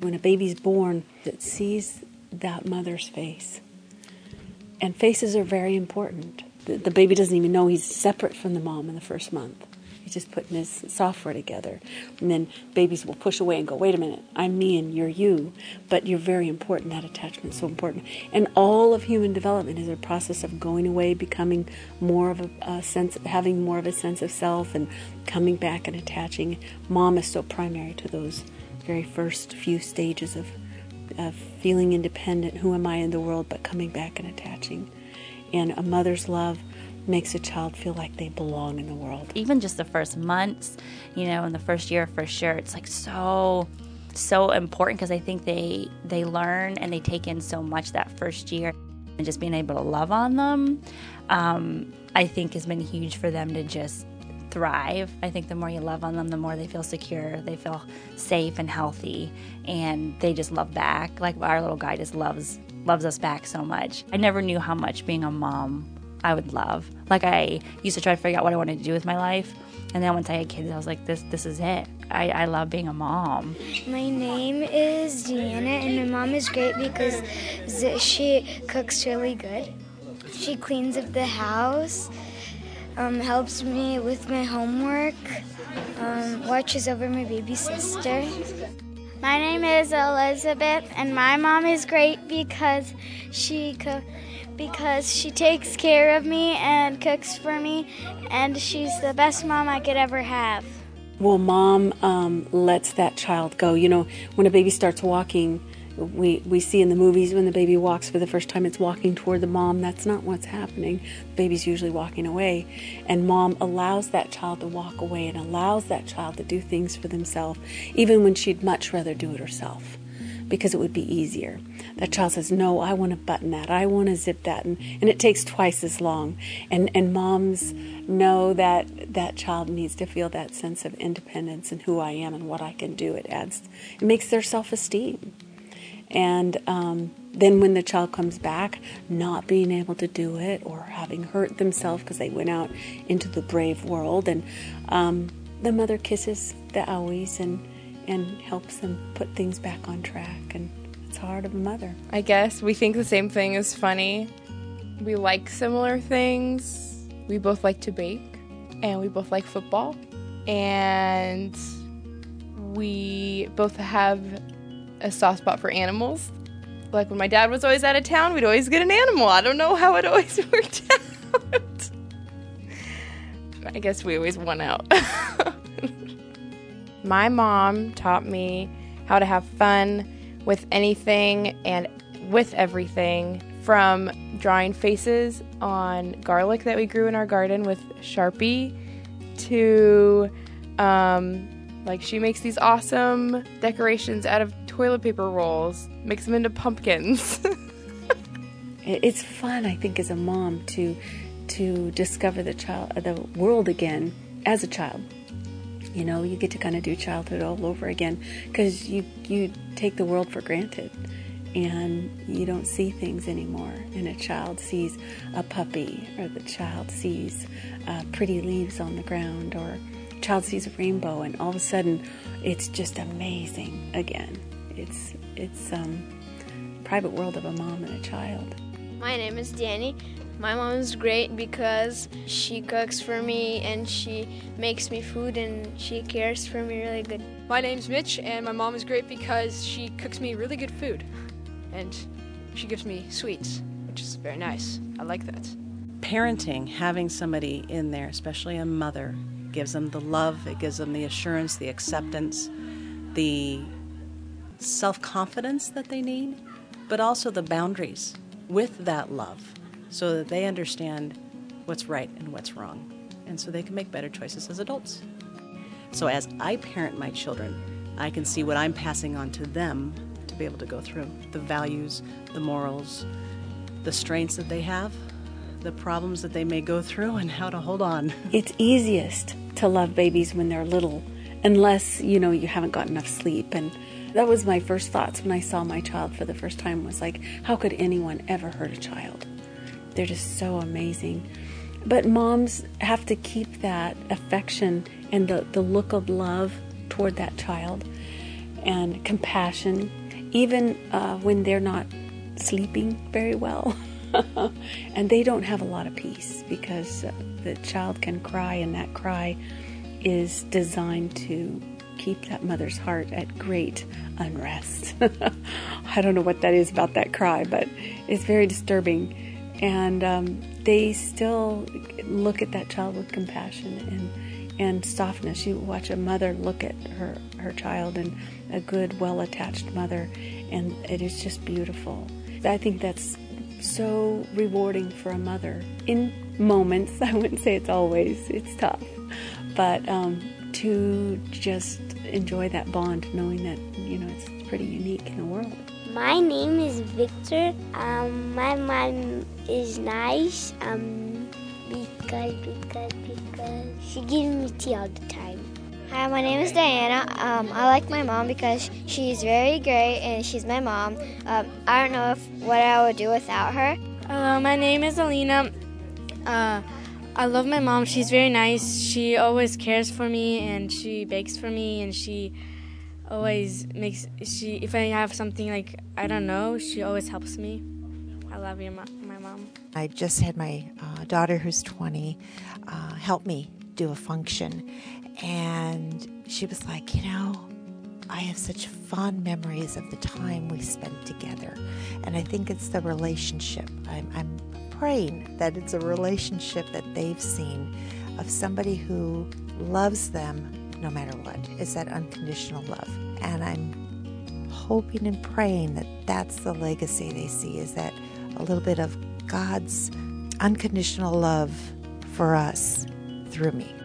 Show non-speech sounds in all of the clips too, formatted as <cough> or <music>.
When a baby's born, it sees that mother's face. And faces are very important. The, the baby doesn't even know he's separate from the mom in the first month. He's just putting his software together. And then babies will push away and go, wait a minute, I'm me and you're you. But you're very important. That attachment's so important. And all of human development is a process of going away, becoming more of a, a sense, having more of a sense of self, and coming back and attaching. Mom is so primary to those very first few stages of, of feeling independent. Who am I in the world? But coming back and attaching. And a mother's love makes a child feel like they belong in the world. Even just the first months, you know, in the first year for sure, it's like so so important because I think they they learn and they take in so much that first year and just being able to love on them um, I think has been huge for them to just thrive. I think the more you love on them, the more they feel secure, they feel safe and healthy, and they just love back. Like our little guy just loves loves us back so much. I never knew how much being a mom I would love. Like I used to try to figure out what I wanted to do with my life, and then once I had kids, I was like, this this is it. I, I love being a mom. My name is Deanna, and my mom is great because she cooks really good. She cleans up the house um, helps me with my homework, um, watches over my baby sister. My name is Elizabeth, and my mom is great because she co- because she takes care of me and cooks for me, and she's the best mom I could ever have. Well, mom um, lets that child go. You know, when a baby starts walking, we, we see in the movies when the baby walks for the first time, it's walking toward the mom. That's not what's happening. The baby's usually walking away. And mom allows that child to walk away and allows that child to do things for themselves, even when she'd much rather do it herself because it would be easier. That child says, No, I want to button that. I want to zip that. And, and it takes twice as long. And, and moms know that that child needs to feel that sense of independence and who I am and what I can do. It adds, it makes their self esteem. And um, then when the child comes back, not being able to do it or having hurt themselves because they went out into the brave world, and um, the mother kisses the owies and and helps them put things back on track. And it's hard of a mother. I guess we think the same thing is funny. We like similar things. We both like to bake, and we both like football, and we both have a soft spot for animals. Like when my dad was always out of town, we'd always get an animal. I don't know how it always <laughs> worked out. I guess we always won out. <laughs> my mom taught me how to have fun with anything and with everything from drawing faces on garlic that we grew in our garden with Sharpie to um, like she makes these awesome decorations out of toilet paper rolls, makes them into pumpkins. <laughs> it's fun, I think, as a mom to to discover the child, the world again as a child. You know, you get to kind of do childhood all over again because you you take the world for granted and you don't see things anymore. And a child sees a puppy, or the child sees uh, pretty leaves on the ground, or child sees a rainbow, and all of a sudden, it's just amazing again. It's it's um, private world of a mom and a child. My name is Danny. My mom is great because she cooks for me and she makes me food and she cares for me really good. My name's Mitch and my mom is great because she cooks me really good food and she gives me sweets, which is very nice. I like that. Parenting, having somebody in there, especially a mother, gives them the love, it gives them the assurance, the acceptance, the self confidence that they need, but also the boundaries with that love so that they understand what's right and what's wrong. And so they can make better choices as adults. So as I parent my children, I can see what I'm passing on to them to be able to go through the values, the morals, the strengths that they have, the problems that they may go through, and how to hold on. It's easiest to love babies when they're little, unless you know you haven't got enough sleep and that was my first thoughts when I saw my child for the first time was like, how could anyone ever hurt a child? They're just so amazing. But moms have to keep that affection and the, the look of love toward that child. and compassion, even uh, when they're not sleeping very well. <laughs> <laughs> and they don't have a lot of peace because uh, the child can cry, and that cry is designed to keep that mother's heart at great unrest. <laughs> I don't know what that is about that cry, but it's very disturbing. And um, they still look at that child with compassion and, and softness. You watch a mother look at her, her child and a good, well attached mother, and it is just beautiful. I think that's so rewarding for a mother in moments. <laughs> I wouldn't say it's always, it's tough, but um, to just enjoy that bond, knowing that you know it's pretty unique in the world. My name is Victor. Um, my mom is nice. Um, because because because she gives me tea all the time. Hi, my name is Diana. Um, I like my mom because she's very great and she's my mom. Um, I don't know if what I would do without her. Hello, my name is Alina. Uh, I love my mom. She's very nice. She always cares for me and she bakes for me and she always makes she if I have something like I don't know, she always helps me. I love you, my mom. I just had my uh, daughter who's 20 uh, help me do a function and she was like, you know, I have such fond memories of the time we spent together. And I think it's the relationship. I'm, I'm praying that it's a relationship that they've seen of somebody who loves them no matter what. It's that unconditional love. And I'm hoping and praying that that's the legacy they see is that a little bit of God's unconditional love for us through me.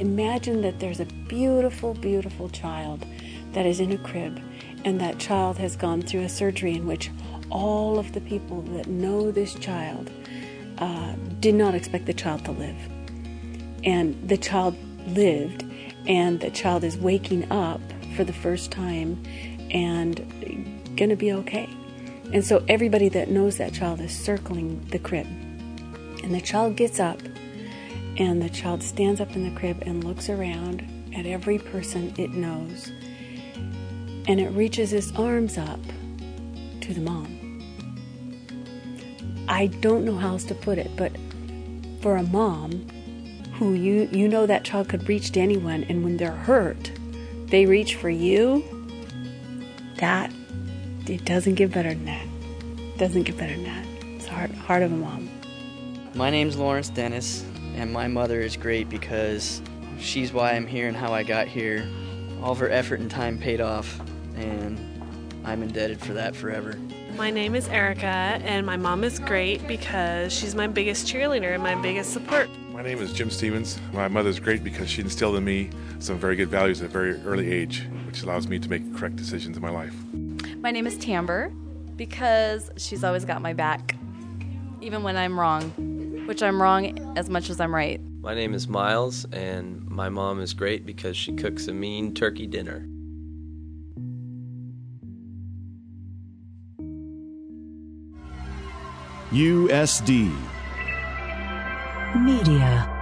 Imagine that there's a beautiful, beautiful child that is in a crib, and that child has gone through a surgery in which all of the people that know this child uh, did not expect the child to live. And the child lived, and the child is waking up for the first time and to be okay. And so everybody that knows that child is circling the crib. And the child gets up and the child stands up in the crib and looks around at every person it knows. And it reaches its arms up to the mom. I don't know how else to put it, but for a mom who you you know that child could reach to anyone and when they're hurt, they reach for you, that it doesn't get better than that. It doesn't get better than that. It's heart heart of a mom. My name's Lawrence Dennis and my mother is great because she's why I'm here and how I got here. All of her effort and time paid off, and I'm indebted for that forever. My name is Erica, and my mom is great because she's my biggest cheerleader and my biggest support. My name is Jim Stevens. My mother's great because she instilled in me some very good values at a very early age, which allows me to make correct decisions in my life. My name is Tamber because she's always got my back, even when I'm wrong which I'm wrong as much as I'm right. My name is Miles, and my mom is great because she cooks a mean turkey dinner. USD Media.